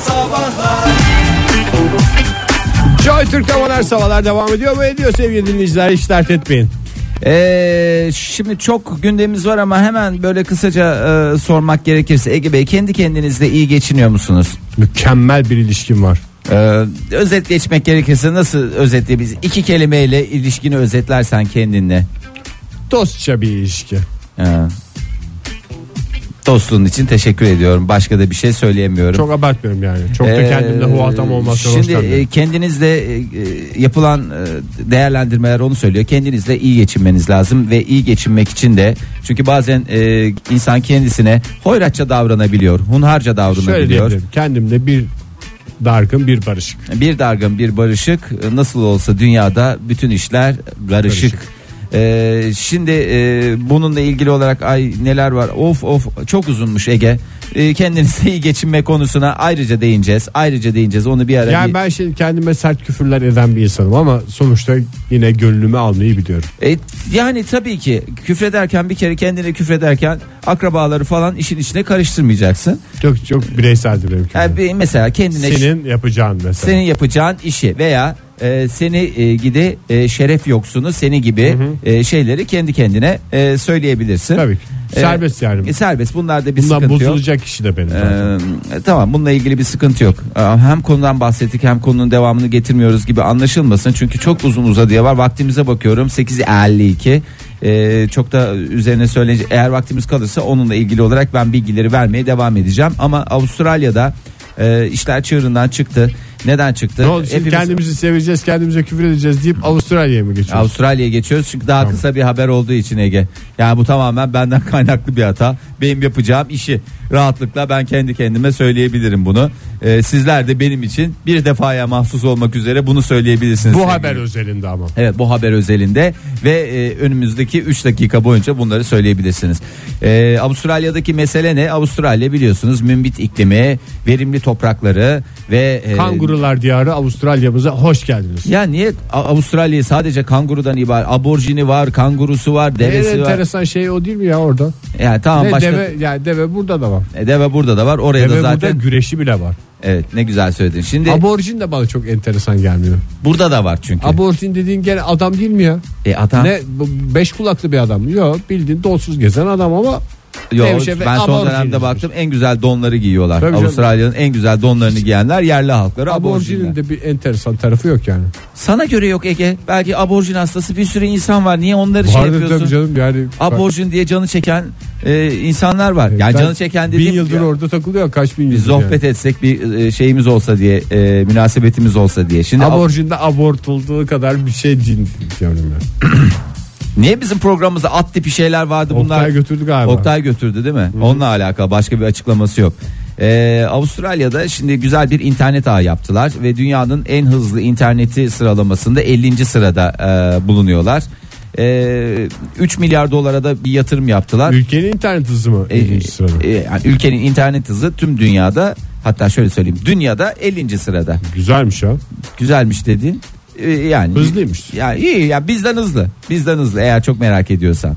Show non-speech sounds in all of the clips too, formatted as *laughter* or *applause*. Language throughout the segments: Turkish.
Sabahlar Joy Türk'te modern sabahlar devam ediyor mu ediyor sevgili dinleyiciler hiç dert etmeyin. Ee, şimdi çok gündemimiz var ama hemen böyle kısaca e, sormak gerekirse Ege Bey kendi kendinizle iyi geçiniyor musunuz? Mükemmel bir ilişkim var. Ee, özet geçmek gerekirse nasıl özetleyebiliriz? İki kelimeyle ilişkini özetlersen kendinle. Dostça bir ilişki. Ee, dostluğun için teşekkür ediyorum. Başka da bir şey söyleyemiyorum. Çok abartmıyorum yani. Çok da Ee, kendimle huatam olmaktan Şimdi e, kendinizde e, e, yapılan e, değerlendirmeler onu söylüyor. Kendinizle iyi geçinmeniz lazım ve iyi geçinmek için de çünkü bazen e, insan kendisine hoyratça davranabiliyor, hunharca Şöyle davranabiliyor. diyebilirim. Kendimle bir dargın bir barışık. Bir dargın bir barışık nasıl olsa dünyada bütün işler barışık. Barışık. Ee, şimdi e, bununla ilgili olarak ay neler var? Of of çok uzunmuş Ege Ee, kendinizle iyi geçinme konusuna ayrıca değineceğiz ayrıca değineceğiz onu bir ara Yani bir- ben şimdi kendime sert küfürler eden bir insanım ama sonuçta yine gönlümü almayı biliyorum. E, yani tabii ki küfrederken bir kere kendine küfrederken akrabaları falan işin içine karıştırmayacaksın. Çok çok bireyseldir benim küfürüm. Yani mesela kendine Senin yapacağın mesela. senin yapacağın işi veya e, seni e, gidi e, şeref yoksunu seni gibi e, şeyleri kendi kendine e, söyleyebilirsin. Tabii ki. E, Serbest yani. e, serbest bunlarda bir Bundan sıkıntı yok. bozulacak kişi de benim. zaten. Ee, tamam bununla ilgili bir sıkıntı yok. Ee, Hem konudan bahsettik hem konunun devamını getirmiyoruz gibi anlaşılmasın. Çünkü çok uzun uzadıya var. Vaktimize bakıyorum 8.52. Ee, çok da üzerine söyleyecek eğer vaktimiz kalırsa onunla ilgili olarak ben bilgileri vermeye devam edeceğim. Ama Avustralya'da e, işler çığırından çıktı. Neden çıktı? ne oldu şimdi Hepimiz- kendimizi seveceğiz kendimize küfür edeceğiz deyip Avustralya'ya mı geçiyoruz? Avustralya'ya geçiyoruz çünkü daha kısa bir haber olduğu için Ege. Yani bu tamamen benden *laughs* kaynaklı bir hata. Benim yapacağım işi rahatlıkla ben kendi kendime söyleyebilirim bunu. Ee, sizler de benim için bir defaya mahsus olmak üzere bunu söyleyebilirsiniz. Bu sevgili- haber özelinde ama. Evet bu haber özelinde ve e, önümüzdeki 3 dakika boyunca bunları söyleyebilirsiniz. E, Avustralya'daki mesele ne? Avustralya biliyorsunuz mümbit iklimi, verimli toprakları ve e, Kangurular diyarı Avustralya'mıza hoş geldiniz. ya niye A- Avustralya sadece kangurudan ibaret? Aborjini var, kangurusu var, En devesi var. enteresan şey o değil mi ya orada? Yani tamam ne başka deve yani deve burada da var. E, deve burada da var. Oraya Deve da zaten burada güreşi bile var. evet ne güzel söyledin. Şimdi Aborjin de bana çok enteresan gelmiyor. burada da var çünkü. Aborjin dediğin gene adam değil mi ya? e adam Ne beş kulaklı bir adam. Yok bildiğin donsuz gezen adam ama Yo, Devşe ve ben son dönemde baktım en güzel donları giyiyorlar. Tabii canım. Avustralya'nın en güzel donlarını giyenler yerli halkları aborjinler. aborjinin de bir enteresan tarafı yok yani. Sana göre yok Ege. Belki aborjin hastası bir sürü insan var. Niye onları şey Vardır yapıyorsun? tabii canım yani. Aborjin diye canı çeken e, insanlar var. Yani Ben canı çeken bin dediğim yıldır orada takılıyor kaç bin yıldır. sohbet etsek bir e, şeyimiz olsa diye e, münasebetimiz olsa diye. Şimdi yani. Aborjinde abortulduğu kadar bir şey din diyorum ben. *clears throat* niye bizim programımızda at tipi şeyler vardı bunlar? Oktay götürdü galiba. Oktay götürdü değil mi? Onunla alakalı başka bir açıklaması yok. Ee, Avustralya'da şimdi güzel bir internet ağı yaptılar ve dünyanın en hızlı interneti sıralamasında 50. sırada e, bulunuyorlar. Ee, 3 milyar dolara da bir yatırım yaptılar. Ülkenin internet hızı mı? Ee, 50. sırada. e, yani ülkenin internet hızı tüm dünyada hatta şöyle söyleyeyim dünyada 50. sırada. Güzelmiş ya. Güzelmiş dediğin e, yani Hızlıymış. yani iyi ya bizden hızlı. Bizden hızlı eğer çok merak ediyorsan.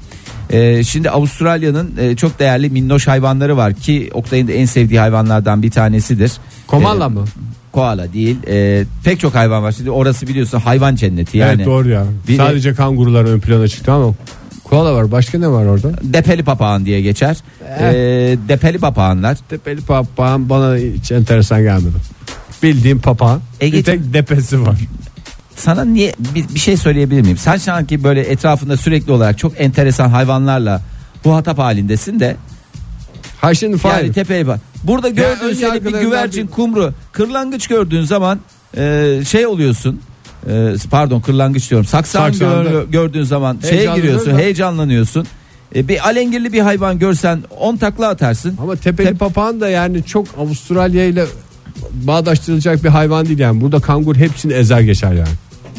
Ee, şimdi Avustralya'nın e, çok değerli minnoş hayvanları var ki Oktay'ın da en sevdiği hayvanlardan bir tanesidir. Komalla Ee, mı? Koala değil. Ee, pek çok hayvan var. Şimdi orası biliyorsun hayvan cenneti yani. evet doğru ya. Bir de- Sadece kangurular ön plana çıktı ama koala var. Başka ne var orada? Depeli papağan diye geçer. Ee, depeli papağanlar. Tepeli papağan bana hiç enteresan gelmedi. Bildiğim papağan. Ege- bir tek depesi var. Sana niye bir, bir şey söyleyebilir miyim? Sen sanki böyle etrafında sürekli olarak çok enteresan hayvanlarla muhatap halindesin de Ha şimdi Fahir. yani tepeye bak. Burada gördüğün seni bir güvercin bir- kumru kırlangıç gördüğün zaman e, şey oluyorsun. E, pardon kırlangıç diyorum. Saksan Saksağında. gör- gördüğün zaman şeye Heyecanlanıyorsun giriyorsun, da. heyecanlanıyorsun. E, bir alengirli bir hayvan görsen 10 takla atarsın. Ama tepeli Tep- papağan da yani çok Avustralya ile bağdaştırılacak bir hayvan değil yani. Burada kangur hepsini ezer geçer yani.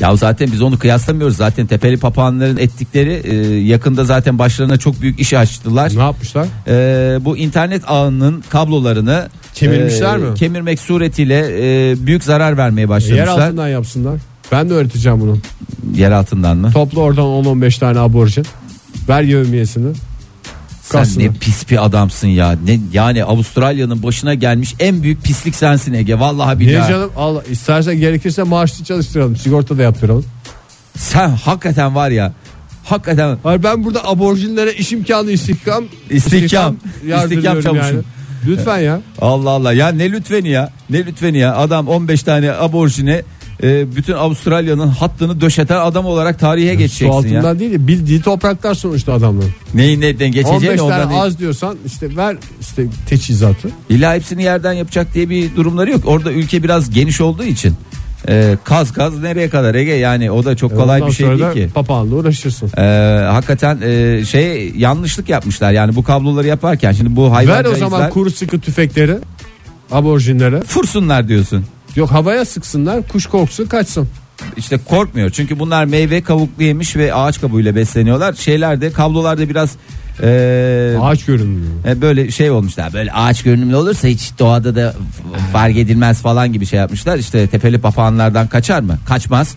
Ya zaten biz onu kıyaslamıyoruz. Zaten tepeli papağanların ettikleri e, yakında zaten başlarına çok büyük iş açtılar. Ne yapmışlar? E, bu internet ağının kablolarını Kemirmişler e, mi? Kemirmek suretiyle e, büyük zarar vermeye Yer başlamışlar. altından yapsınlar. Ben de öğreteceğim bunu. Yer altından mı? Topla oradan 10-15 tane aborjin. Ver yevmiyesini. Sen ne pis bir adamsın ya. Ne yani Avustralya'nın başına gelmiş en büyük pislik sensin Ege. Vallahi Niye billahi. canım? Allah, istersen gerekirse maaşlı çalıştıralım. Sigorta da yaptıralım. Sen hakikaten var ya. Hakikaten Hayır ben burada aborjinlere iş imkanı istikam İstihkam. yardırıyorum İstihkam çavuşum. yani. Lütfen ya. Allah Allah ya ne lütfeni ya. Ne lütfeni ya. Adam 15 tane aborjine e, bütün Avustralya'nın hattını döşeten adam olarak tarihe Su geçeceksin altından ya. değil de bildiği topraklar sonuçta adamların. Neyi nereden 15 geçeceğini ondan değil. az diyorsan işte ver işte teçhizatı. İlla hepsini yerden yapacak diye bir durumları yok. Orada ülke biraz geniş olduğu için. e, kaz kaz nereye kadar Ege yani o da çok kolay Ondan bir şey değil ki. Papağanla uğraşırsın. E, hakikaten e, şey yanlışlık yapmışlar yani bu kabloları yaparken şimdi bu hayvan Ver o zaman kuru sıkı tüfekleri aborjinlere. fursunlar diyorsun. Yok havaya sıksınlar kuş korksun kaçsın. İşte korkmuyor çünkü bunlar meyve kabuklu yemiş ve ağaç kabuğuyla besleniyorlar. Şeylerde kablolarda biraz e, Ağaç görünmüyor. e, böyle şey olmuşlar böyle ağaç görünümlü olursa hiç doğada da fark edilmez falan gibi şey yapmışlar. İşte tepeli papağanlardan kaçar mı? Kaçmaz.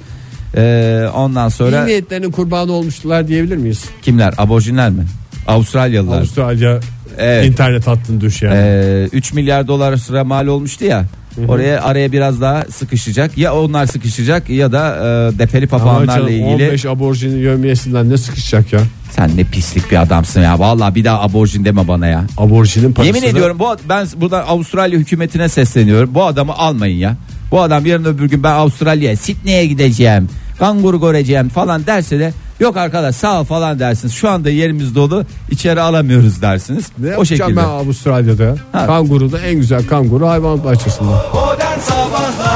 E, ondan sonra İyi niyetlerinin kurbanı olmuşlar diyebilir miyiz? kimler? Aborjinler mi? Avustralyalılar. Avustralya Evet. internet hattını düş yani. Ee, 3 milyar dolar sıra mal olmuştu ya. Oraya araya biraz daha sıkışacak. Ya onlar sıkışacak ya da e, depeli papağanlarla ilgili. 15 aborjinin yövmiyesinden ne sıkışacak ya? Sen ne pislik bir adamsın ya. Vallahi bir daha aborjin deme bana ya. Aborjinin parasını. Yemin ediyorum bu ben buradan Avustralya hükümetine sesleniyorum. Bu adamı almayın ya. Bu adam yarın öbür gün ben Avustralya'ya Sydney'e gideceğim. Kanguru göreceğim falan derse de yok arkadaş sağ ol falan dersiniz. Şu anda yerimiz dolu içeri alamıyoruz dersiniz. Ne o şekilde. ben Avustralya'da ya? Ha. Kanguru da en güzel kanguru hayvan bahçesinde. Modern Sabahlar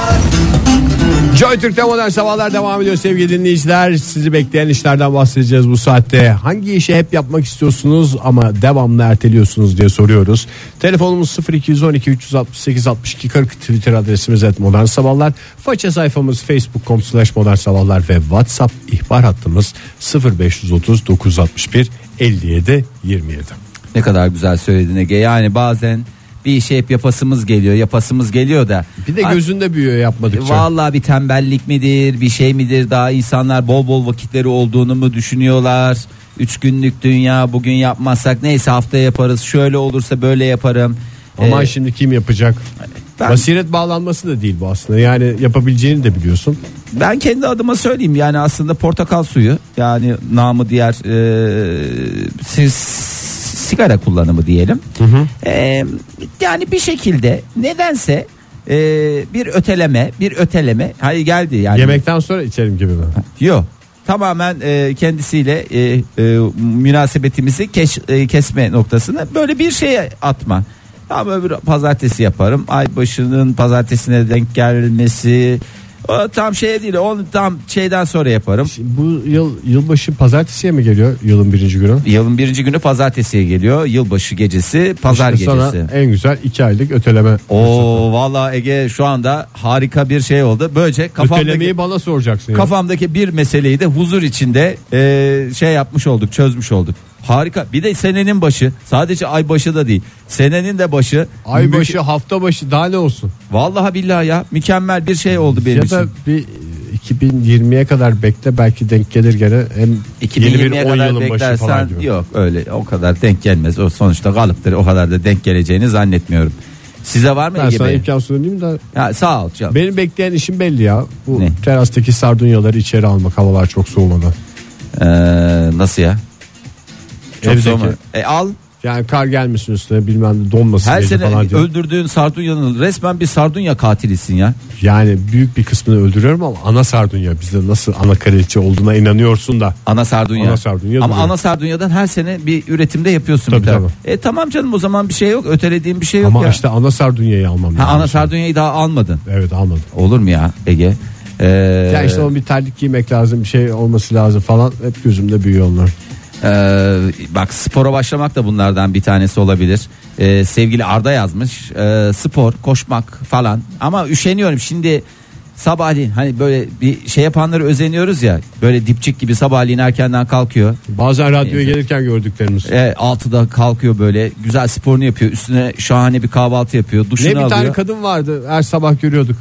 Joy Türk'te modern sabahlar devam ediyor sevgili dinleyiciler. Sizi bekleyen işlerden bahsedeceğiz bu saatte. Hangi işi hep yapmak istiyorsunuz ama devamlı erteliyorsunuz diye soruyoruz. Telefonumuz 0212 368 62 40 Twitter adresimiz et modern sabahlar. Faça sayfamız facebook.com slash modern sabahlar ve whatsapp ihbar hattımız 0530 961 57 27. Ne kadar güzel söyledin Ege. Yani bazen bir işe hep yapasımız geliyor, yapasımız geliyor da. Bir de gözünde büyüyor yapmadıkça. Vallahi bir tembellik midir, bir şey midir? Daha insanlar bol bol vakitleri olduğunu mu düşünüyorlar? Üç günlük dünya bugün yapmazsak neyse haftaya yaparız. Şöyle olursa böyle yaparım. Aman Ee, şimdi kim yapacak? ben- Basiret bağlanması da değil bu aslında. Yani yapabileceğini de biliyorsun. Ben kendi adıma söyleyeyim yani aslında portakal suyu yani namı diğer e, siz sigara kullanımı diyelim. E, yani bir şekilde nedense e, bir öteleme bir öteleme hayır geldi yani. Yemekten sonra içerim gibi mi? Yok. Tamamen e, kendisiyle e, e, münasebetimizi keş, e, kesme noktasına böyle bir şeye atma. Ama öbür pazartesi yaparım. Ay başının pazartesine denk gelmesi o tam şey değil. Onu tam şeyden sonra yaparım. Bu yıl yılbaşı pazartesiye mi geliyor yılın birinci günü? Yılın birinci günü pazartesiye geliyor. Yılbaşı gecesi, pazar İşte sana gecesi. en güzel iki aylık öteleme. Oo valla Ege şu anda harika bir şey oldu. Böylece kafamdaki Ötelemeyi bana soracaksın. yani. kafamdaki bir meseleyi de huzur içinde e, şey yapmış olduk, çözmüş olduk. Harika. Bir de senenin başı. Sadece ay başı da değil. Senenin de başı. Ay Mü- başı hafta başı daha ne olsun? Vallahi billahi ya mükemmel bir şey oldu benim ya için. da bir 2020'ye kadar bekle belki denk gelir gene. Hem yeni bir 2020'ye 10 kadar yılın başı falan beklersen yok öyle o kadar denk gelmez. O sonuçta kalıptır. O kadar da denk geleceğini zannetmiyorum. Size var mı Ben Ege sana Bey? imkan sunayım da Ya, sağ ol canım. benim bekleyen işim belli ya. Bu Ne? terastaki sardunyaları içeri almak havalar çok soğumadan. Ee, nasıl ya? Çok Evdeki- soğuma. E, al. Yani kar gelmesin üstüne bilmem ne, donmasın Her gece sene falan diye. öldürdüğün sardunyanın resmen bir sardunya katilisin ya. Yani büyük bir kısmını öldürüyorum ama ana sardunya bizde nasıl ana kraliçe olduğuna inanıyorsun da. Ana sardunya. Ana sardunya Ama duruyor. ana sardunyadan her sene bir üretimde yapıyorsun Tabii, bir tane. tabii. E tamam canım o zaman bir şey yok. Ötelediğim bir şey yok Ama ya. işte ana sardunyayı almam Ha, lazım. ana sardunyayı daha almadın. Evet almadım. Olur mu ya Ege? Ee, Ya işte onun bir terlik giymek lazım bir şey olması lazım falan hep gözümde büyüyor onlar. Ee, bak spora başlamak da bunlardan bir tanesi olabilir. Ee, sevgili Arda yazmış. Ee, spor, koşmak falan. Ama üşeniyorum şimdi sabahleyin hani böyle bir şey yapanları özeniyoruz ya. Böyle dipçik gibi sabahleyin erkenden kalkıyor. Bazen radyoya Neyse. gelirken gördüklerimiz. E, altıda kalkıyor böyle güzel sporunu yapıyor. Üstüne şahane bir kahvaltı yapıyor. Duşunu ne bir alıyor. tane kadın vardı her sabah görüyorduk.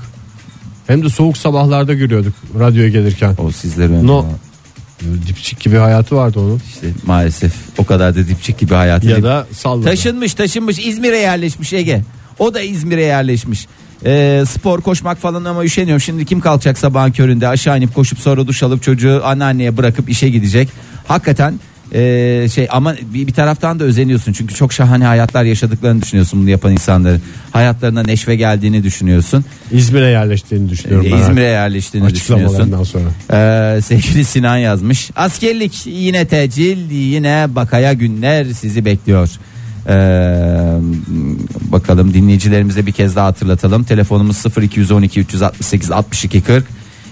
Hem de soğuk sabahlarda görüyorduk radyoya gelirken. o sizlerin No. Dipçik gibi hayatı vardı onun. İşte maalesef o kadar da dipçik gibi hayatı. Ya da salladı. Taşınmış taşınmış İzmir'e yerleşmiş Ege. O da İzmir'e yerleşmiş. Ee, spor koşmak falan ama üşeniyorum. Şimdi kim kalkacak sabahın köründe aşağı inip koşup sonra duş alıp çocuğu anneanneye bırakıp işe gidecek. Hakikaten ee, şey ama bir, bir taraftan da özeniyorsun çünkü çok şahane hayatlar yaşadıklarını düşünüyorsun bunu yapan insanların hayatlarına neşve geldiğini düşünüyorsun İzmir'e yerleştiğini düşünüyorum. Ee, ben İzmir'e yerleştiğini düşünüyorsun sonra. ee, sevgili Sinan yazmış. Askerlik yine tecil yine bakaya günler sizi bekliyor. Ee, bakalım dinleyicilerimize bir kez daha hatırlatalım. Telefonumuz 0212 368 62 40.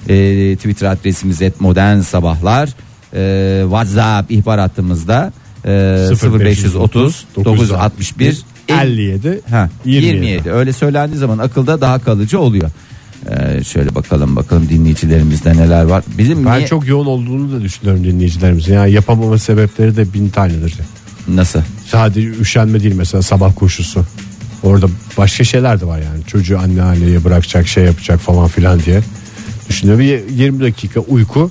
Ee, Twitter adresimiz et modern sabahlar. Ee, WhatsApp ihbar hattımızda ee, 0530 961 57 Ha, 27. 27. Öyle söylendiği zaman akılda daha kalıcı oluyor. Ee, şöyle bakalım bakalım dinleyicilerimizde neler var. Bizim Ben niye- çok yoğun olduğunu da düşünüyorum dinleyicilerimizin. Yani yapamama sebepleri de bin tanedir. nasıl? Sadece üşenme değil mesela sabah koşusu. Orada başka şeyler de var yani. Çocuğu anne anneye bırakacak şey yapacak falan filan diye. Düşünüyorum bir 20 dakika uyku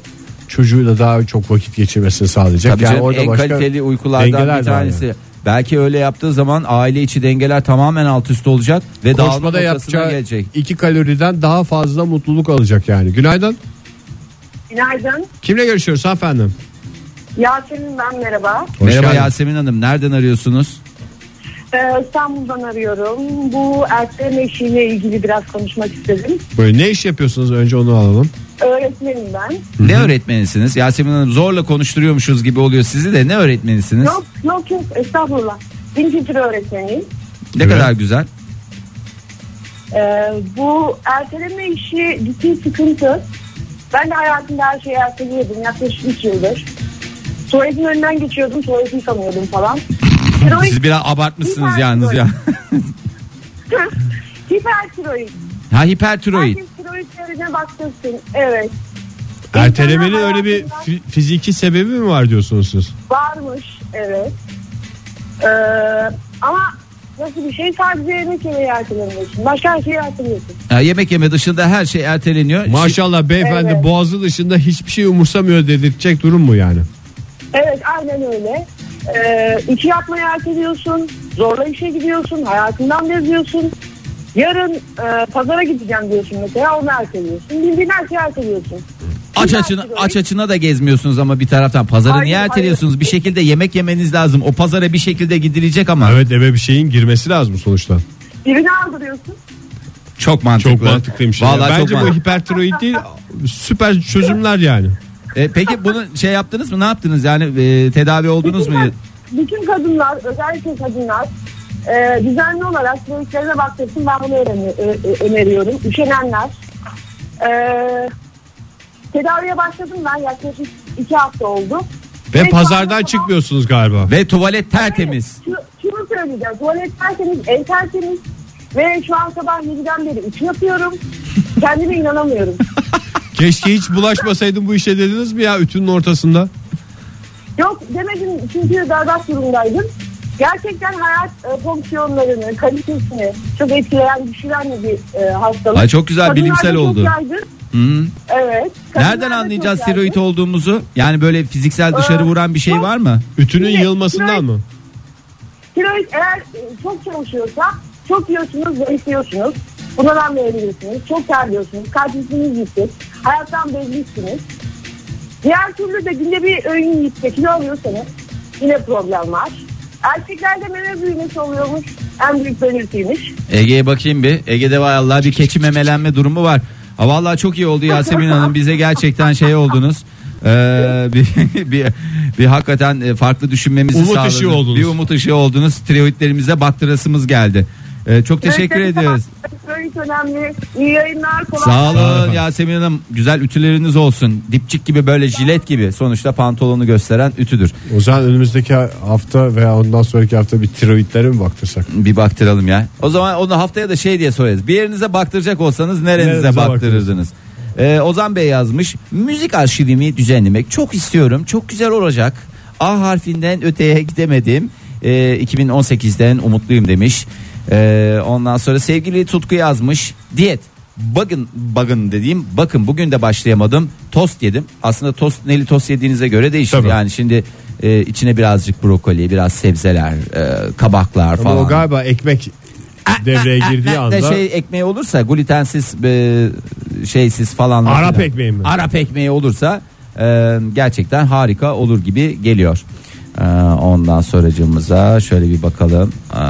çocuğuyla daha çok vakit geçirmesini sağlayacak. Tabii yani canım, orada en başka kaliteli uykulardan bir tanesi. yani. Belki öyle yaptığı zaman aile içi dengeler tamamen alt üst olacak ve dağılma yapacağı gelecek. iki kaloriden daha fazla mutluluk alacak yani. Günaydın. Günaydın. Kimle görüşüyoruz efendim? Yasemin ben merhaba. Hoş Merhaba geldin. Yasemin Hanım nereden arıyorsunuz? Ee, İstanbul'dan arıyorum. Bu erteleme işiyle ilgili biraz konuşmak istedim. Böyle ne iş yapıyorsunuz önce onu alalım. Öğretmenim ben. Ne öğretmenisiniz? Yasemin Hanım zorla konuşturuyormuşuz gibi oluyor sizi de ne öğretmenisiniz? Yok yok yok estağfurullah. Din kültürü öğretmeniyim. Ne Evet. kadar güzel. Ee, bu erteleme işi ciddi sıkıntı. Ben de hayatımda her şeyi erteliyordum yaklaşık 3 yıldır. Tuvaletin önünden geçiyordum tuvaleti yıkamıyordum falan. Tiroid, Siz biraz abartmışsınız yalnız ya. hipertiroid. *laughs* ha hipertiroid. Herkes tiroidlerine baktırsın. Evet. Ertelemenin İnsanlar öyle bir hayatında- fi- fiziki sebebi mi var diyorsunuz siz? Varmış evet. Ee, ama nasıl bir şey sadece yemek yemeyi ertelemiyorsun. Başka her şeyi erteliyorsun. Ha, yemek yeme dışında her şey erteleniyor. Maşallah beyefendi Evet. boğazı dışında hiçbir şey umursamıyor dedirtecek durum mu yani? Evet aynen öyle. Ee, işi yapmayı erteliyorsun. Zorla işe gidiyorsun. Hayatından beziyorsun. Yarın e, pazara gideceğim diyorsun mesela onu erteliyorsun. Bildiğin her şeyi erteliyorsun. Aç açına aç açına da gezmiyorsunuz ama bir taraftan pazarı Hayır, niye hayır. erteliyorsunuz? Bir şekilde yemek yemeniz lazım. O pazara bir şekilde gidilecek ama. Evet eve bir şeyin girmesi lazım sonuçta. Birini aldırıyorsun. Çok mantıklı. Çok mantıklıymış. Vallahi Yani. çok Bence bu mantıklı. hipertiroid değil süper çözümler yani. E, peki bunu şey yaptınız mı? Ne yaptınız? Yani e, tedavi oldunuz mu? Bütün kadınlar özellikle kadınlar e, düzenli olarak tiroidlerine baktırsın ben bunu öğreni- ö- öneriyorum. Üşenenler. E, tedaviye başladım ben yaklaşık iki hafta oldu. Ve Ve pazardan çıkmıyorsunuz galiba. Ve tuvalet tertemiz. Evet, şu- şunu söyleyeceğim. Tuvalet tertemiz, ev tertemiz. Ve şu an sabah 7'den beri ütü yapıyorum. *laughs* Kendime inanamıyorum. *laughs* Keşke hiç bulaşmasaydım bu işe dediniz mi ya ütünün ortasında? Yok demedim çünkü berbat durumdaydım. Gerçekten hayat e, fonksiyonlarını, kalitesini çok etkileyen, düşüren bir e, hastalık. Ay, çok güzel, bilimsel oldu. Hı. Evet. Nereden anlayacağız steroid olduğumuzu? Yani böyle fiziksel dışarı Ee, vuran bir şey var mı? Ütünün Şimdi tiroid- mı? Tiroid eğer e, çok çalışıyorsa çok yiyorsunuz, zayıflıyorsunuz. Bunalan verebilirsiniz. Çok terliyorsunuz. Kalbiniz yüksek. Hayattan bezmişsiniz. Diğer türlü de günde bir öğün yiyip kilo alıyorsanız yine problem var. Erkeklerde meme büyümesi oluyormuş. En büyük belirtiymiş. Ege'ye bakayım bir. Ege'de var Allah bir keçi memelenme durumu var. Ha, vallahi çok iyi oldu Yasemin Hanım. Bize gerçekten şey oldunuz. Ee, *laughs* bir, bir, bir hakikaten e, farklı düşünmemizi Umut sağladınız. ışığı oldunuz. Bir umut ışığı oldunuz. Tiroidlerimize baktırasımız geldi. Ee, çok teşekkür Evet, ediyoruz. Tiroid önemli. İyi yayınlar. Kolay Sağ olun Yasemin Hanım. Güzel ütüleriniz olsun. Dipçik gibi böyle jilet gibi. Sonuçta pantolonu gösteren ütüdür. O zaman önümüzdeki hafta veya ondan sonraki hafta bir tiroidlere mi baktırsak? Bir baktıralım ya. O zaman onu haftaya da şey diye sorarız. Bir yerinize baktıracak olsanız nerenize, Nerenize baktırırdınız? Ee, Ozan Bey yazmış. Müzik arşivimi düzenlemek çok istiyorum. Çok güzel olacak. A harfinden öteye gidemedim. Ee, 2018'den umutluyum demiş. Ee, ondan sonra sevgili Tutku yazmış. Diyet. Bakın bakın dediğim bakın bugün de başlayamadım. Tost yedim. Aslında tost neli tost yediğinize göre değişir. Tabii. Yani şimdi e, içine birazcık brokoli, biraz sebzeler, e, kabaklar Ama falan. o galiba ekmek devreye girdiği Ne- anda şey ekmeği olursa glutensiz e, şeysiz falan. Arap ekmeği mi? Arap ekmeği olursa e, gerçekten harika olur gibi geliyor. E, ondan sonracığımıza şöyle bir bakalım e,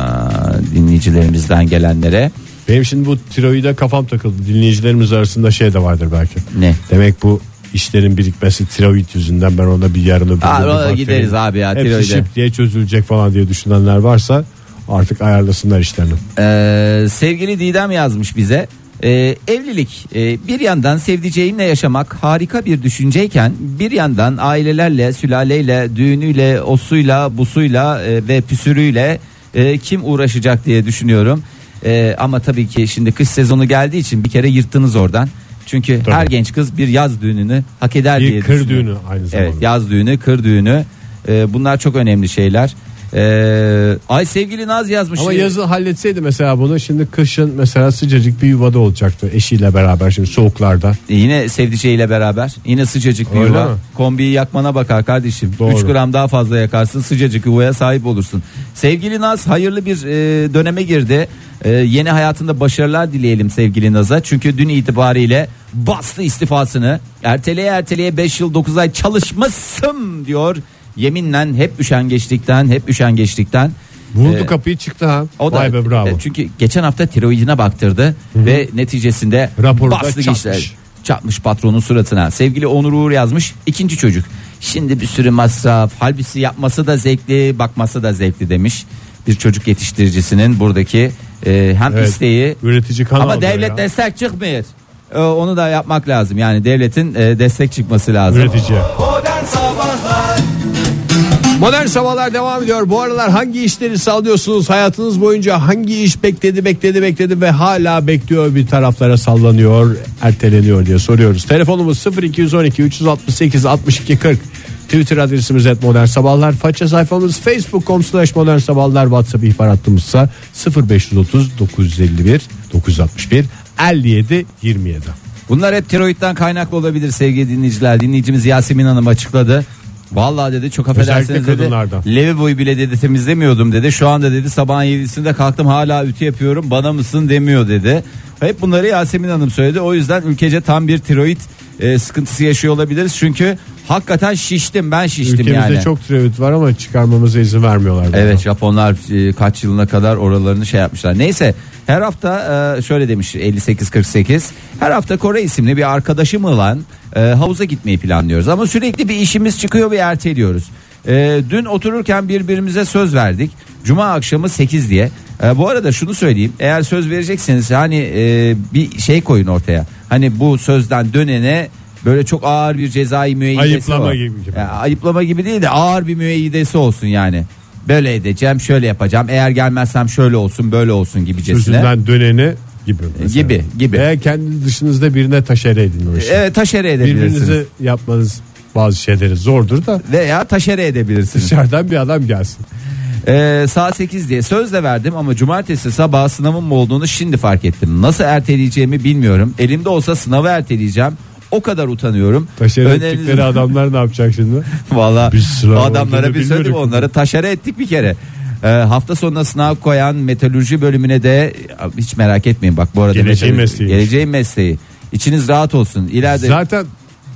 dinleyicilerimizden gelenlere. benim şimdi bu tiroide kafam takıldı. Dinleyicilerimiz arasında şey de vardır belki. Ne? Demek bu işlerin birikmesi tiroid yüzünden ben ona bir yarın öbür Aa, bir gideriz abi ya, Hepsi tiroide. şıp diye çözülecek falan diye düşünenler varsa artık ayarlasınlar işlerini. Ee, sevgili Didem yazmış bize. Ee, evlilik e, bir yandan sevdiceğimle yaşamak harika bir düşünceyken bir yandan ailelerle, sülaleyle, düğünüyle, osuyla, busuyla e, ve püsürüyle e, kim uğraşacak diye düşünüyorum. E, ama tabii ki şimdi kış sezonu geldiği için bir kere yırttınız oradan. Çünkü Tabii. her genç kız bir yaz düğününü hak eder Bir diye kır düğünü aynı zamanda. Evet yaz düğünü, kır düğünü. E, bunlar çok önemli şeyler. E, ay sevgili Naz yazmış. Ama yazın halletseydi mesela bunu şimdi kışın mesela sıcacık bir yuvada olacaktı eşiyle beraber şimdi soğuklarda. E, Yine sevdiceğiyle beraber yine sıcacık bir Öyle yuva. mi? Kombiyi yakmana bakar kardeşim. Doğru. 3 gram daha fazla yakarsın sıcacık yuvaya sahip olursun. Sevgili Naz hayırlı bir e, döneme girdi. E, yeni hayatında başarılar dileyelim sevgili Naz'a. Çünkü dün itibariyle bastı istifasını. Erteleye erteleye 5 yıl 9 ay çalışmışsın diyor. Yeminle hep üşengeçlikten hep üşengeçlikten. Vurdu Ee, kapıyı çıktı ha. O da Vay be bravo. e, çünkü geçen hafta tiroidine baktırdı ve neticesinde Raporu bastı geçti. Çatmış patronun suratına. Sevgili Onur Uğur yazmış. ikinci çocuk. Şimdi bir sürü masraf. Halbuki yapması da zevkli, bakması da zevkli demiş. Bir çocuk yetiştiricisinin buradaki e, hem Evet, isteği üretici kan ama devlet ya. destek çıkmıyor. E, onu da yapmak lazım. Yani devletin e, destek çıkması lazım. Üretici. Modern Sabahlar devam ediyor. Bu aralar hangi işleri sallıyorsunuz? Hayatınız boyunca hangi iş bekledi bekledi bekledi ve hala bekliyor bir taraflara sallanıyor, erteleniyor diye soruyoruz. Telefonumuz 0212 368 62 40. Twitter adresimiz et modern sabahlar. Faça sayfamız facebook.com slash modern sabahlar. WhatsApp ihbar hattımızsa 0530 951 961 57 27. Bunlar hep tiroidden kaynaklı olabilir sevgili dinleyiciler. Dinleyicimiz Yasemin Hanım açıkladı. Vallahi dedi çok affedersiniz dedi. Levi boyu bile dedi temizlemiyordum dedi. Şu anda dedi sabahın yedisinde kalktım hala ütü yapıyorum bana mısın demiyor dedi. Hep bunları Yasemin Hanım söyledi. O yüzden ülkece tam bir tiroid e, sıkıntısı yaşıyor olabiliriz. Çünkü hakikaten şiştim ben şiştim Ülkemizde yani. çok tiroid var ama çıkarmamıza izin vermiyorlar. Evet Japonlar e, kaç yılına kadar oralarını şey yapmışlar. Neyse her hafta e, şöyle demiş 58-48 her hafta Kore isimli bir arkadaşım olan e, havuza gitmeyi planlıyoruz. Ama sürekli bir işimiz çıkıyor ve erteliyoruz. E, dün otururken birbirimize söz verdik. Cuma akşamı 8 diye. E, bu arada şunu söyleyeyim eğer söz verecekseniz hani e, bir şey koyun ortaya. Hani bu sözden dönene böyle çok ağır bir cezai müeyyidesi Ayıplama var. gibi- gibi. Ya, ayıplama gibi değil de ağır bir müeyyidesi olsun yani. Böyle edeceğim, şöyle yapacağım. Eğer gelmezsem şöyle olsun, böyle olsun gibicesine. Sözünden döneni gibi. mesela. Gibi, gibi. Veya kendi dışınızda birine taşere edin o işi. Evet, taşere edebilirsiniz. Birbirinize yapmanız bazı şeyleri zordur da Veya taşere edebilirsiniz. dışarıdan bir adam gelsin. Ee, saat 8 diye söz de verdim ama cumartesi sabah sınavım olduğunu şimdi fark ettim. Nasıl erteleyeceğimi bilmiyorum. Elimde olsa sınavı erteleyeceğim. O kadar utanıyorum. Taşere Öneriniz- ettikleri adamlar ne yapacak şimdi? *laughs* Valla adamlara bir söyledim onları taşere ettik bir kere. Ee, hafta sonuna sınav koyan metalurji bölümüne de hiç merak etmeyin bak bu arada Geleceğin mesleği. geleceğin mesleği. İçiniz rahat olsun. İleride Zaten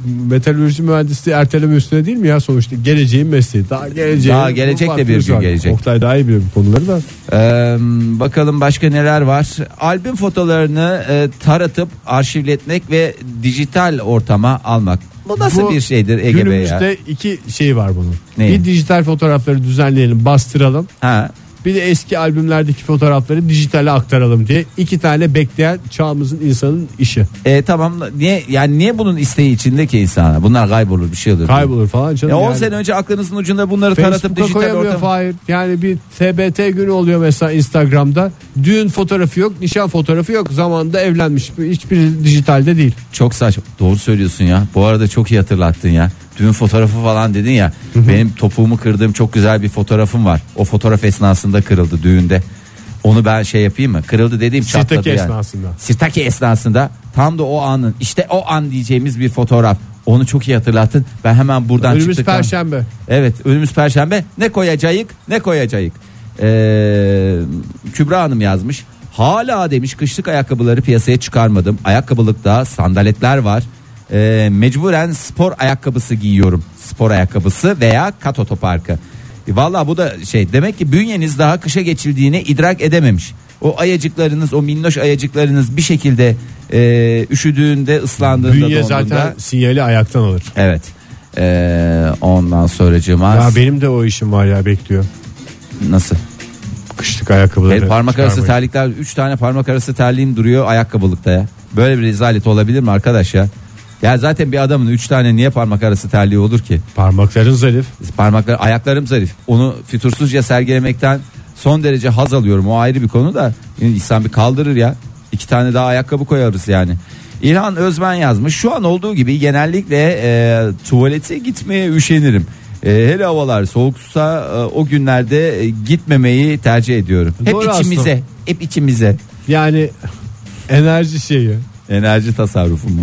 metalürji mühendisliği erteleme üstüne değil mi ya sonuçta geleceğin mesleği. Daha geleceğin. Daha gelecek de bir gün var. gelecek. Oktay daha iyi bilir bu konuları da. Ee, bakalım başka neler var. Albüm fotolarını e, taratıp arşivletmek ve dijital ortama almak. Bu nasıl Bu bir şeydir Ege Bey ya? Günümüzde iki şey var bunun. Ne? Bir dijital fotoğrafları düzenleyelim bastıralım. Ha. Bir de eski albümlerdeki fotoğrafları dijitale aktaralım diye iki tane bekleyen çağımızın insanın işi. E, tamam niye yani niye bunun isteği içinde ki insana? Bunlar kaybolur bir şey olur. Kaybolur falan canım. Ya 10 yani. sene önce aklınızın ucunda bunları taratıp Facebook'a dijital koyamıyor ortama. Fahir. Yani bir TBT günü oluyor mesela Instagram'da. Düğün fotoğrafı yok, nişan fotoğrafı yok. Zamanında evlenmiş. Hiçbir dijitalde değil. Çok saçma. Doğru söylüyorsun ya. Bu arada çok iyi hatırlattın ya. Düğün fotoğrafı falan dedin ya. benim topuğumu kırdığım çok güzel bir fotoğrafım var. O fotoğraf esnasında kırıldı düğünde. Onu ben şey yapayım mı? Kırıldı dediğim çatladı Sirtaki yani. esnasında. Sirtaki esnasında tam da o anın işte o an diyeceğimiz bir fotoğraf. Onu çok iyi hatırlattın. Ben hemen buradan Önümüz çıktıktan- perşembe. Evet önümüz perşembe. Ne koyacağız? Ne koyacağız? Ee, Kübra Hanım yazmış. Hala demiş kışlık ayakkabıları piyasaya çıkarmadım. Ayakkabılıkta sandaletler var. Ee, mecburen spor ayakkabısı giyiyorum. Spor ayakkabısı veya kat otoparkı. E, Valla bu da şey demek ki bünyeniz daha kışa geçildiğini idrak edememiş. O ayacıklarınız o minnoş ayacıklarınız bir şekilde e, üşüdüğünde ıslandığında Bünye donduğunda. zaten sinyali ayaktan alır. Evet. Ee, ondan sonracığıma Ya benim de o işim var ya bekliyor. nasıl? Kışlık ayakkabıları. Benim parmak arası çıkarmayı. terlikler 3 tane parmak arası terliğim duruyor ayakkabılıkta ya. Böyle bir rezalet olabilir mi arkadaş ya? Ya zaten bir adamın 3 tane niye parmak arası terliği olur ki? Parmakların zarif. Parmaklar ayaklarım zarif. Onu fütursuzca sergilemekten son derece haz alıyorum. O ayrı bir konu da insan bir kaldırır ya. İki tane daha ayakkabı koyarız yani. İlhan Özmen yazmış. Şu an olduğu gibi genellikle e, tuvalete gitmeye üşenirim. E, hele havalar soğuksa e, o günlerde e, gitmemeyi tercih ediyorum. Hep Doğru içimize, aslında. hep içimize. Yani enerji şeyi. Enerji tasarrufu mu?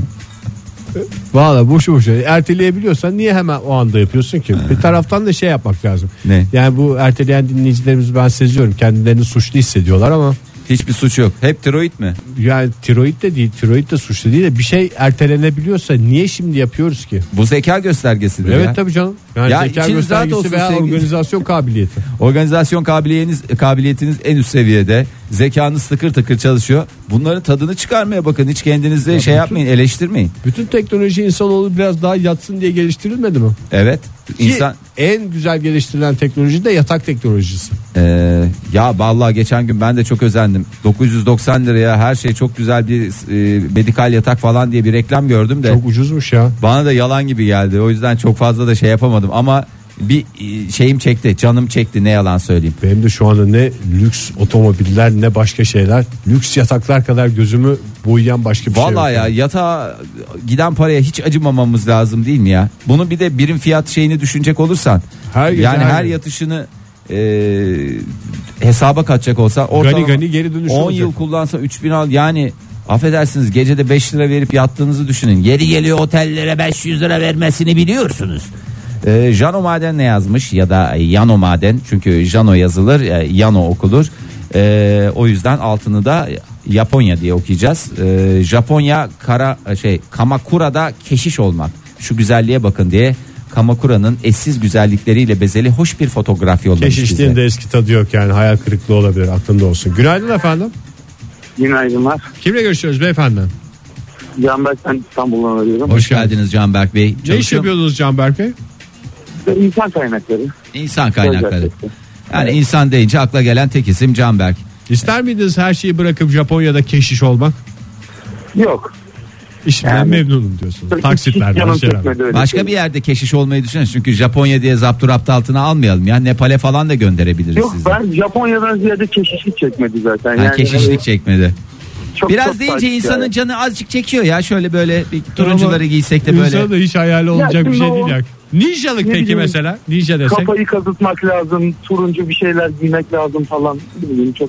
Valla boşu boşu. Erteleyebiliyorsan niye hemen o anda yapıyorsun ki? Bir taraftan da şey yapmak lazım. Ne? Yani bu erteleyen dinleyicilerimiz ben seziyorum. Kendilerini suçlu hissediyorlar ama Hiçbir suç yok. Hep tiroid mi? yani tiroid de değil. Tiroid de suçlu değil de bir şey ertelenebiliyorsa niye şimdi yapıyoruz ki? Bu zeka göstergesidir Evet ya. tabii canım. Yani Ya zeka içiniz rahat göstergesi olsun veya sevgili- organizasyon kabiliyeti. Organizasyon kabiliyetiniz kabiliyetiniz en üst seviyede. Zekanız tıkır tıkır çalışıyor. Bunların tadını çıkarmaya bakın. Hiç kendinizde şey bütün- yapmayın, eleştirmeyin. Bütün teknoloji insanoğlu biraz daha yatsın diye geliştirilmedi mi? Evet. İnsan Ki en güzel geliştirilen teknoloji de yatak teknolojisi. Ee, ya vallahi geçen gün ben de çok özendim. 990 liraya her şey çok güzel bir e, medikal yatak falan diye bir reklam gördüm de Çok ucuzmuş ya. bana da yalan gibi geldi. O yüzden çok fazla da şey yapamadım ama bir e, şeyim çekti, canım çekti ne yalan söyleyeyim. Benim de şu anda ne lüks otomobiller ne başka şeyler. Lüks yataklar kadar gözümü boyayan başka bir şey yok. Vallahi ya yatağa giden paraya hiç acımamamız lazım değil mi ya? Bunu bir de birim fiyat şeyini düşünecek olursan. Her yani her her yatışını e, hesaba katacak olsa ortalama gani geri dönüşü 10 olacak. yıl kullansa 3000 al yani affedersiniz gecede 5 lira verip yattığınızı düşünün. Yeri geliyor otellere 500 lira vermesini biliyorsunuz. Ee, Jano Maden ne yazmış ya da Yano Maden çünkü Jano yazılır e, Yano okulur. Ee, o yüzden altını da Japonya diye okuyacağız. Ee, Japonya kara şey Kamakura'da keşiş olmak. Şu güzelliğe bakın diye Kamakura'nın eşsiz güzellikleriyle bezeli hoş bir fotoğraf yollamış bize. Keşişliğin de eski tadı yok yani hayal kırıklığı olabilir aklında olsun. Günaydın efendim. Günaydınlar. Kimle görüşüyoruz beyefendi? Canberk ben İstanbul'dan arıyorum. Hoş geldiniz Canberk Bey. Ne iş yapıyordunuz Canberk Bey? İnsan kaynakları. İnsan kaynakları. Yani insan deyince akla gelen tek isim Canberk. İster miydiniz her şeyi bırakıp Japonya'da keşiş olmak? Yok. İşimden Yani- memnunum diyorsun. Hiç Taksitlerden şeyler. Başka şey. bir yerde keşiş olmayı düşünün. Çünkü Japonya diye zapturapt altına almayalım ya. Nepal'e falan da gönderebiliriz Yok sizi. ben Japonya'dan ziyade keşişlik çekmedi zaten. Ha, yani, keşişlik e, çekmedi. çok- Biraz çok deyince insanın yani. canı azıcık çekiyor ya. Şöyle böyle bir turuncuları Ama giysek de böyle. İnsanın da hiç hayali olacak şimdi bir şey o- değil ya. Ninjalık Ne peki bileyim, mesela? Ninja desek. Kafayı kazıtmak lazım. Turuncu bir şeyler giymek lazım falan. Ne bileyim, çok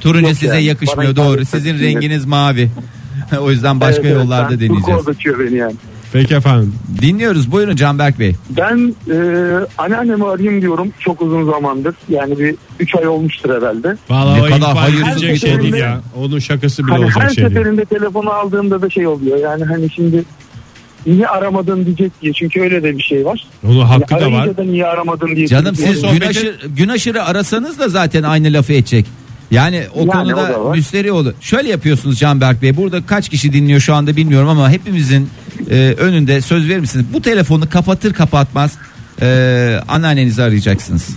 Turuncu Yok size yani, yakışmıyor bana doğru. Sizin etmiyor. renginiz mavi. *laughs* o yüzden başka Evet, evet, yollarda ben deneyeceğiz. Turkuaz açıyor beni yani. Peki efendim. Dinliyoruz. Buyurun Canberk Bey. Ben e, anneannemi arayayım diyorum çok uzun zamandır. Yani bir 3 ay olmuştur herhalde. Vallahi Ne o kadar hayırsız bir şey değil şey. ya. Onun şakası bile Hani olacak her şey değil. seferinde telefonu aldığımda da şey oluyor. Yani hani şimdi niye aramadın diyecek diye. Çünkü öyle de bir şey var. Onun hakkı Yani da var. da niye aramadın diye. Canım siz o- gün, sohbeti- aşırı, gün aşırı arasanız da zaten aynı lafı edecek. Yani o Yani o konuda da var. müsteri olur. Şöyle yapıyorsunuz Canberk Bey. Burada kaç kişi dinliyor şu anda bilmiyorum ama hepimizin e, önünde söz verir misiniz? Bu telefonu kapatır kapatmaz e, anneannenizi arayacaksınız.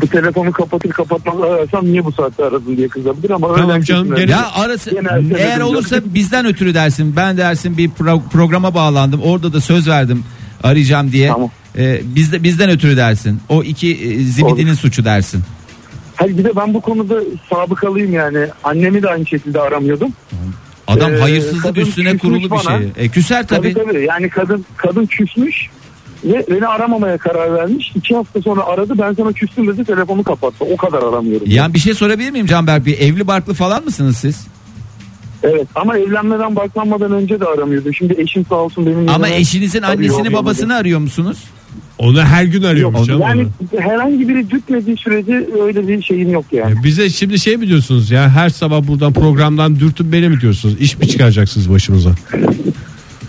Bu telefonu kapatır kapatmaz ararsam niye bu saatte aradın diye kızabilir ama Tamam öyle canım, kesin öyle. gene- Ya arası eğer olursa bizden ötürü dersin. Ben dersin bir pro- programa bağlandım. Orada da söz verdim arayacağım diye. Tamam. E, bizde bizden ötürü dersin. O iki e, zibidinin Olur. suçu dersin. Hayır bir de ben bu konuda sabıkalıyım yani. Annemi de aynı şekilde aramıyordum. Adam Ee, hayırsızlık kadın üstüne kurulu bir şey. E, küser Tabii tabii. tabii yani kadın kadın küsmüş. Ve beni aramamaya karar vermiş. İki hafta sonra aradı ben sana küstüm dedi telefonu kapattı. O kadar aramıyorum. Yani bir şey sorabilir miyim Canberk Bey? Evli barklı falan mısınız siz? Evet ama evlenmeden baklanmadan önce de aramıyordu. Şimdi eşim sağ olsun benim Ama yerime eşinizin annesini olmadı. babasını arıyor musunuz? Onu her gün arıyormuş Yok, canım yani onu. herhangi biri dürtmediği sürece öyle bir şeyim yok yani. E, Bize şimdi şey mi diyorsunuz ya her sabah buradan programdan dürtün beni mi diyorsunuz? İş mi çıkaracaksınız başımıza?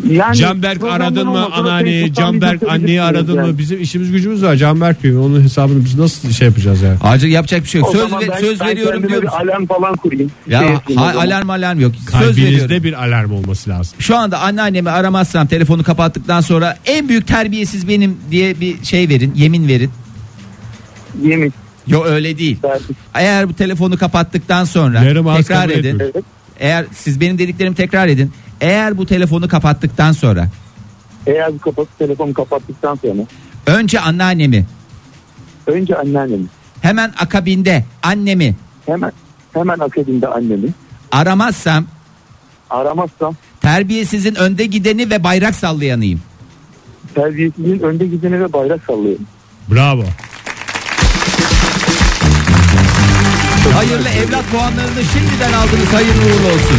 Yani Canberk aradın mı anneanneyi, Canberk anneyi aradın yani. mı? Bizim işimiz gücümüz var Canberk Bey. Onun hesabını biz nasıl şey yapacağız yani? Acil yapacak bir şey yok. O Söz, zaman ve- ben- söz ben veriyorum diyor alarm falan kurayım. Ya şey ha- alarm alarm yok. Söz veriyorum. Kalbinizde bir alarm olması lazım. Şu anda anneannemi aramazsam telefonu kapattıktan sonra en büyük terbiyesiz benim diye bir şey verin. Yemin verin. Yemin Yok öyle değil. Eğer bu telefonu kapattıktan sonra Yarım tekrar edin. Evet. Eğer siz benim dediklerimi tekrar edin. Eğer bu telefonu kapattıktan sonra Eğer bu kapat, telefonu kapattıktan sonra önce anneannemi önce anneannemi hemen akabinde annemi hemen hemen akabinde annemi aramazsam aramazsam terbiyesizin önde gideni ve bayrak sallayanıyım. terbiyesizliğin önde gideni ve bayrak sallıyorum. Bravo. Hayırlı evlat puanlarını şimdiden aldınız. Hayırlı uğurlu olsun.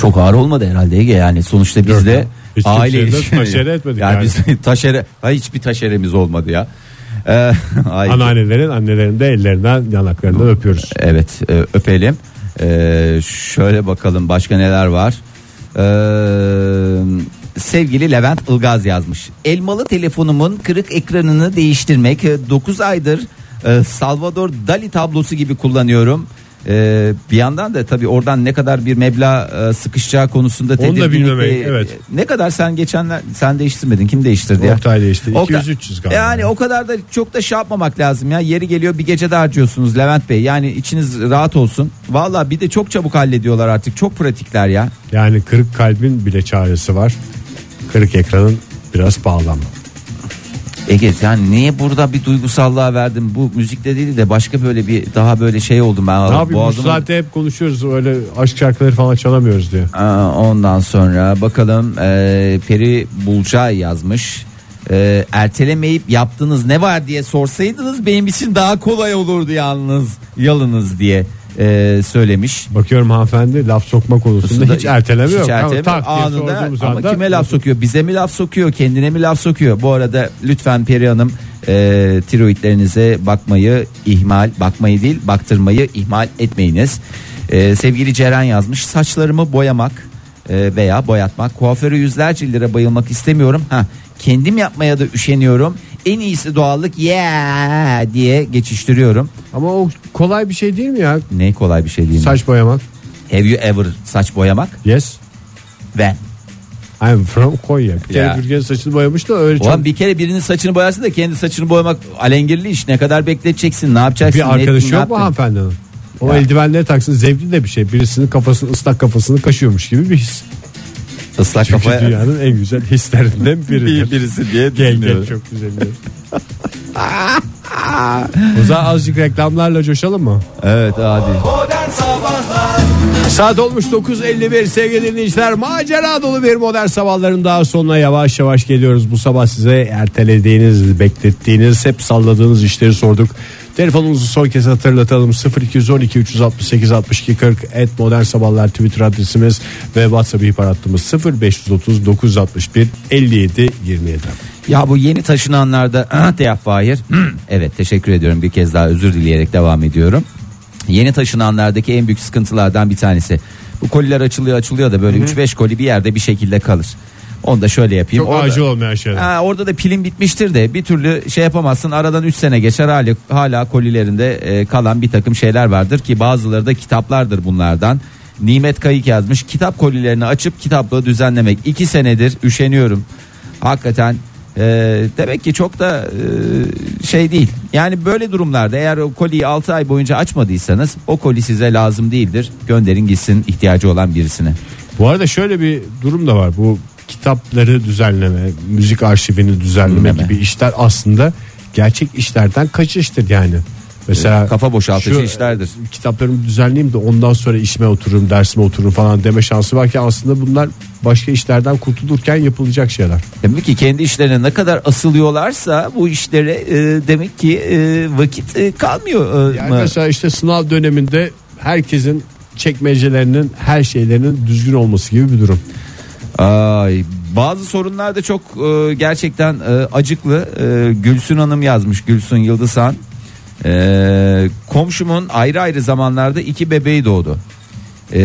Çok ağır olmadı herhalde Ege yani sonuçta biz de. Hiç aile ilişkileri- taşere etmedik yani. yani. biz *laughs* taşere ha, hiçbir taşeremiz olmadı ya. Ee, *laughs* ay, Anneannelerin annelerin de ellerinden yanaklarından öpüyoruz. Evet e, öpelim. Ee, şöyle bakalım başka neler var. Ee, sevgili Levent Ilgaz yazmış. Elmalı telefonumun kırık ekranını değiştirmek 9 aydır e, Salvador Dali tablosu gibi kullanıyorum. Ee, bir yandan da tabii oradan ne kadar bir meblağ e, sıkışacağı konusunda Onu da tedirginlik, bilmemek, e, evet. Ne kadar sen geçenler sen değiştirmedin kim değiştirdi ya? Oktay değişti. O ka- 200-300 galiba. Yani o kadar da çok da şey yapmamak lazım ya. Yeri geliyor bir gecede harcıyorsunuz Levent Bey. Yani içiniz rahat olsun. Valla bir de çok çabuk hallediyorlar artık. Çok pratikler ya. Yani kırık kalbin bile çaresi var. Kırık ekranın biraz ama. Ege sen niye burada bir duygusallığa verdin? Bu müzikte değil de başka böyle bir daha böyle şey oldum ben. Ne yapayım bu Boğazıma- saatte hep konuşuyoruz öyle aşk şarkıları falan çalamıyoruz diye. Aa, Ondan sonra bakalım e, Peri Bulcay yazmış. E, ertelemeyip yaptığınız ne var diye sorsaydınız benim için daha kolay olurdu yalnız yalınız diye e, söylemiş. Bakıyorum hanımefendi laf sokma konusunda hiç yok. Hiç Ama erteleme tak diye anında ama anda- kime laf sokuyor? Bize mi laf sokuyor? Kendine mi laf sokuyor? Bu arada lütfen Peri Hanım e, tiroidlerinize bakmayı ihmal, bakmayı değil baktırmayı ihmal etmeyiniz. E, sevgili Ceren yazmış saçlarımı boyamak e, veya boyatmak kuaföre yüzlerce lira bayılmak istemiyorum. Ha kendim yapmaya da üşeniyorum. En iyisi doğallık yeah diye geçiştiriyorum. Ama o kolay bir şey değil mi ya? Ne kolay bir şey değil mi? Saç boyamak. Have you ever saç boyamak? Yes. Ben. I'm from Konya. Bir kere Ya. Türkiye'nin saçını boyamış da öyle çok Ulan bir kere birinin saçını boyarsın da kendi saçını boyamak alengirli iş. Ne kadar bekleteceksin? Ne yapacaksın? bir arkadaşı yok mu hanımefendinin? O Ya. eldivenleri taksın zevkli de bir şey. Birisinin kafasını ıslak kafasını kaşıyormuş gibi bir his. Islak Çünkü kafaya dünyanın en güzel hislerinden *laughs* biridir. bir, birisi diye Gel gel düşünüyorum. çok güzel. *laughs* o zaman azıcık reklamlarla coşalım mı? Evet hadi. Modern Sabahlar Saat olmuş 9.51 sevgili dinleyiciler. Macera dolu bir modern sabahların daha sonuna yavaş yavaş geliyoruz. Bu sabah size ertelediğiniz, beklettiğiniz, hep salladığınız işleri sorduk. Telefonumuzu son kez hatırlatalım 0212 368 62 40 et modern sabahlar Twitter adresimiz ve WhatsApp ihbar hattımız 0530 961 57 27. Ya bu yeni taşınanlarda *clears throat* de yap Fahir. *clears throat* evet teşekkür ediyorum bir kez daha özür dileyerek devam ediyorum. Yeni taşınanlardaki en büyük sıkıntılardan bir tanesi. Bu koliler açılıyor açılıyor da böyle 3-5 koli bir yerde bir şekilde kalır. Onu da şöyle yapayım. Çok Orada- acil olmayan şeyler. Ha, orada da pilin bitmiştir de bir türlü şey yapamazsın. Aradan 3 sene geçer hala, hala kolilerinde e, kalan bir takım şeyler vardır ki bazıları da kitaplardır bunlardan. Nimet Kayık yazmış. Kitap kolilerini açıp kitaplığı düzenlemek. 2 senedir üşeniyorum. Hakikaten e, demek ki çok da e, şey değil. Yani böyle durumlarda eğer o koliyi 6 ay boyunca açmadıysanız o koli size lazım değildir. Gönderin gitsin ihtiyacı olan birisine. Bu arada şöyle bir durum da var. Bu kitapları düzenleme, müzik arşivini düzenleme Dinleme. gibi işler aslında gerçek işlerden kaçıştır yani. Mesela kafa boşaltıcı şu, işlerdir. Kitaplarımı düzenleyeyim de ondan sonra işime otururum, dersime otururum falan deme şansı var ki aslında bunlar başka işlerden kurtulurken yapılacak şeyler. Demek ki kendi işlerine ne kadar asılıyorlarsa bu işlere e, demek ki e, vakit e, kalmıyor. e, Yani mı? mesela işte sınav döneminde herkesin çekmecelerinin her şeylerinin düzgün olması gibi bir durum. Ay, bazı sorunlar da çok e, gerçekten e, acıklı. E, Gülsün Hanım yazmış Gülsün Yıldızhan. E, komşumun ayrı ayrı zamanlarda iki bebeği doğdu. E,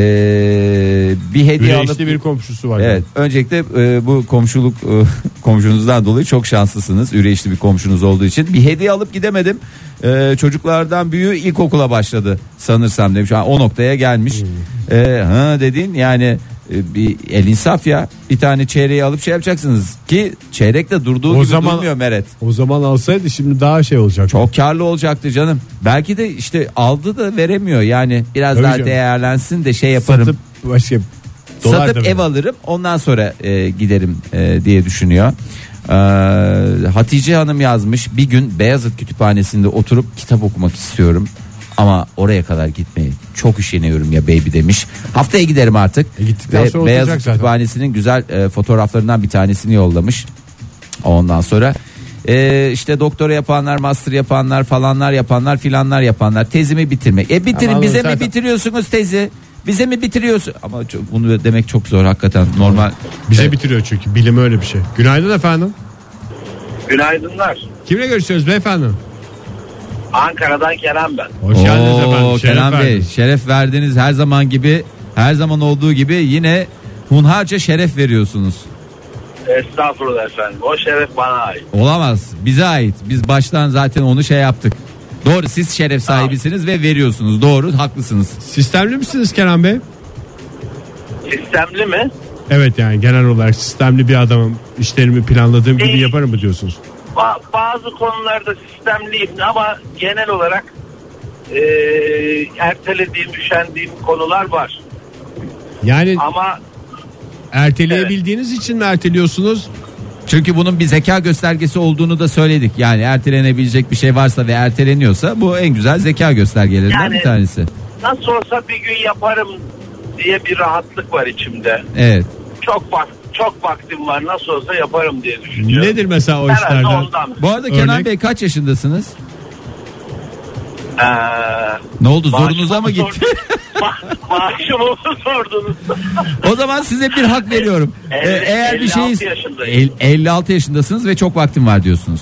bir hediye alıp Güneşli bir komşusu var. Evet, öncelikle e, bu komşuluk e, *laughs* komşunuzdan dolayı çok şanslısınız. Üreyişli bir komşunuz olduğu için. Bir hediye alıp gidemedim. E, çocuklardan büyüğü ilkokula başladı sanırsam demiş. Ha, o noktaya gelmiş. Hmm. E, ha dedin yani e, bir el insaf ya. Bir tane çeyreği alıp şey yapacaksınız ki çeyrek de durduğu O gibi zaman- durmuyor Meret. O zaman alsaydı şimdi daha şey olacak. Çok karlı olacaktı canım. Belki de işte aldı da veremiyor. Yani biraz Tabii daha canım. değerlensin de şey yaparım. Satıp başka dolar Satıp ev alırım ondan sonra e, giderim e, diye düşünüyor. Ee, Hatice Hanım yazmış bir gün Beyazıt Kütüphanesi'nde oturup kitap okumak istiyorum. Ama oraya kadar gitmeyi çok üşeniyorum ya baby demiş. Haftaya giderim artık. E, gittikten Ve sonra Beyazıt zaten. Kütüphanesi'nin güzel e, fotoğraflarından bir tanesini yollamış. Ondan sonra e, işte doktora yapanlar, master yapanlar, falanlar yapanlar, filanlar yapanlar tezimi bitirmek. E bitirin Ama bize zaten- mi bitiriyorsunuz tezi? Bize mi bitiriyorsun? Ama çok- bunu demek çok zor hakikaten. Normal. Bize Evet. bitiriyor çünkü bilim öyle bir şey. Günaydın efendim. Günaydınlar. Kimle görüşüyoruz beyefendi? Ankara'dan Kerem ben. Hoş geldiniz efendim. Şeref Kenan Bey verdiniz. şeref verdiniz her zaman gibi her zaman olduğu gibi yine hunharca şeref veriyorsunuz. Estağfurullah efendim. O şeref bana ait. Olamaz bize ait biz baştan zaten onu şey yaptık. Doğru siz şeref sahibisiniz ve veriyorsunuz doğru haklısınız. Sistemli misiniz Kenan Bey? Sistemli mi? Evet yani genel olarak sistemli bir adamım. İşlerimi planladığım gibi yaparım mı diyorsunuz? Ba- bazı konularda sistemliyim ama genel olarak e, ertelediğim, üşendiğim konular var. Yani Ama erteleyebildiğiniz için mi erteliyorsunuz? Çünkü bunun bir zeka göstergesi olduğunu da söyledik. Yani ertelenebilecek bir şey varsa ve erteleniyorsa bu en güzel zeka göstergelerinden Yani- bir tanesi. nasıl olsa bir gün yaparım diye bir rahatlık var içimde. Evet. Çok vak çok vaktim var nasıl olsa yaparım diye düşünüyorum. Nedir mesela o Herhalde işlerden? ondan. Bu arada Örnek? Kenan Bey kaç yaşındasınız? Ee, Ne oldu zorunuza mı gitti? *laughs* maaşımı mı sordunuz? o zaman size bir hak veriyorum. Ee, eğer bir 56 şey yaşındayım. 56 yaşındasınız ve çok vaktim var diyorsunuz.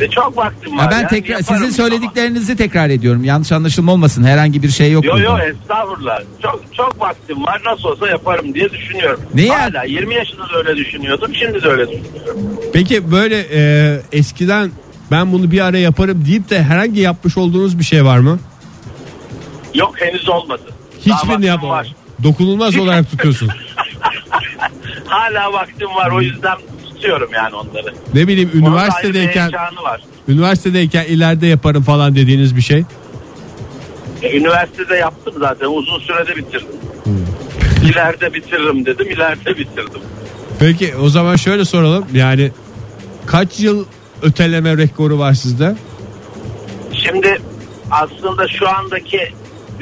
Ve çok vaktim var. Ya ben yani tekrar yaparım sizin ama. söylediklerinizi tekrar ediyorum. Yanlış anlaşılma olmasın. Herhangi bir şey yok. Yo burada. yo estağfurullah. Çok çok vaktim var nasıl olsa yaparım diye düşünüyorum. Neyi Hala 20 yaşında da öyle düşünüyordum şimdi de öyle düşünüyorum. Peki böyle e, eskiden ben bunu bir ara yaparım deyip de herhangi yapmış olduğunuz bir şey var mı? Yok henüz olmadı. Hiçbirini var. Dokunulmaz olarak tutuyorsun. *laughs* Hala vaktim var o yüzden tutuyorum yani onları. Ne bileyim Onun üniversitedeyken heyecanı var. üniversitedeyken ileride yaparım falan dediğiniz bir şey. E, üniversitede yaptım zaten uzun sürede bitirdim. *laughs* İleride bitiririm dedim ileride bitirdim. Peki o zaman şöyle soralım. Yani kaç yıl öteleme rekoru var sizde? Şimdi aslında şu andaki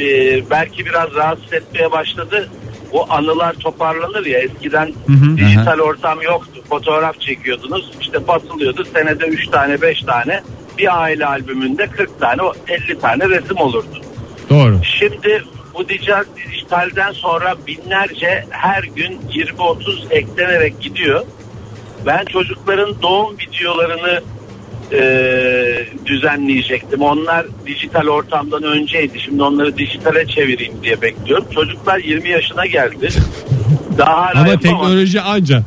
e, belki biraz rahatsız etmeye başladı. O anılar toparlanır ya eskiden dijital ortam yoktu. Fotoğraf çekiyordunuz işte basılıyordu senede 3 tane 5 tane bir aile albümünde 40 tane o 50 tane resim olurdu. Doğru. Şimdi bu dijital, dijitalden sonra binlerce her gün 20-30 eklenerek gidiyor. Ben çocukların doğum videolarını e, düzenleyecektim. Onlar dijital ortamdan önceydi. Şimdi onları dijitale çevireyim diye bekliyorum. Çocuklar 20 yaşına geldi. Daha Ama teknoloji anca.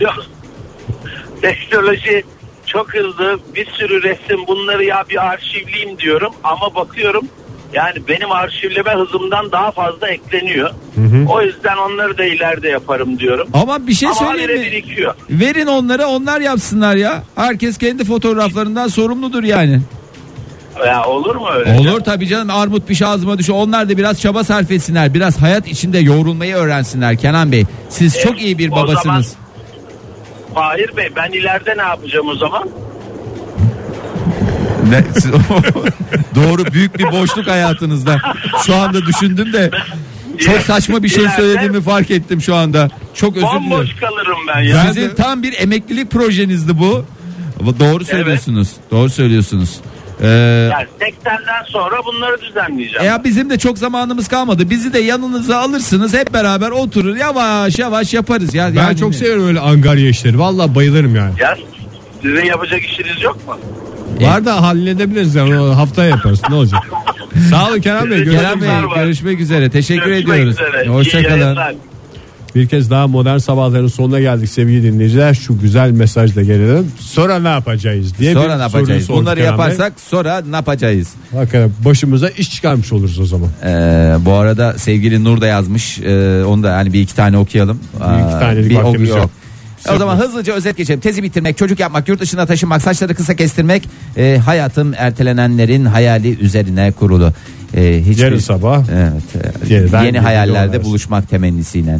Teknoloji çok hızlı bir sürü resim bunları ya bir arşivleyeyim diyorum ama bakıyorum yani benim arşivleme hızımdan daha fazla ekleniyor. O yüzden onları da ileride yaparım diyorum. Ama bir şey ama söyleyeyim mi? birikiyor. Verin onlara onlar yapsınlar ya. Herkes kendi fotoğraflarından sorumludur yani. Ya olur mu öyle? Olur tabii canım armut bir şey ağzıma düşüyor. Onlar da biraz çaba sarf etsinler. Biraz hayat içinde yoğrulmayı öğrensinler Kenan Bey. Siz çok iyi bir o babasınız. Fahir Bey ben ileride ne yapacağım o zaman? Ne, *laughs* Doğru büyük bir boşluk hayatınızda. Şu anda düşündüm de çok saçma bir şey söylediğimi fark ettim şu anda. Çok özür dilerim. Bomboş kalırım ben ya. Sizin tam bir emeklilik projenizdi bu. Doğru söylüyorsunuz. Doğru söylüyorsunuz. Ee, Yani 80'den sonra bunları düzenleyeceğim. ya bizim de çok zamanımız kalmadı. Bizi de yanınıza alırsınız. Hep beraber oturur yavaş yavaş yaparız ya. Ben Yani- çok seviyorum öyle angarya işleri. Vallahi bayılırım yani. Ya sizin yapacak işiniz yok mu? Var da halledebiliriz yani haftaya yaparız. Ne olacak? *laughs* Sağ olun Kenan Bey. Kerem Bey Görüşmek üzere. Teşekkür Görüşmek ediyoruz. üzere. İyi Hoşçakalın. Bir kez daha modern sabahların sonuna geldik sevgili dinleyiciler. Şu güzel mesajla gelelim. Sonra ne yapacağız diye Sonra bir ne yapacağız? Bunları yaparsak sonra ne yapacağız? Bey. Hakikaten başımıza iş çıkarmış oluruz o zaman. Ee, bu arada sevgili Nur da yazmış. Ee, onu da yani bir iki tane okuyalım. Bir iki tanelik bir vaktimiz ok- yok. E, O zaman hızlıca özet geçelim. Tezi bitirmek, çocuk yapmak, yurt dışına taşınmak, saçları kısa kestirmek, e, hayatım ertelenenlerin hayali üzerine kurulu. E, hiçbir- Yarın sabah Evet. yeniden yeni hayallerde buluşmak temennisiyle.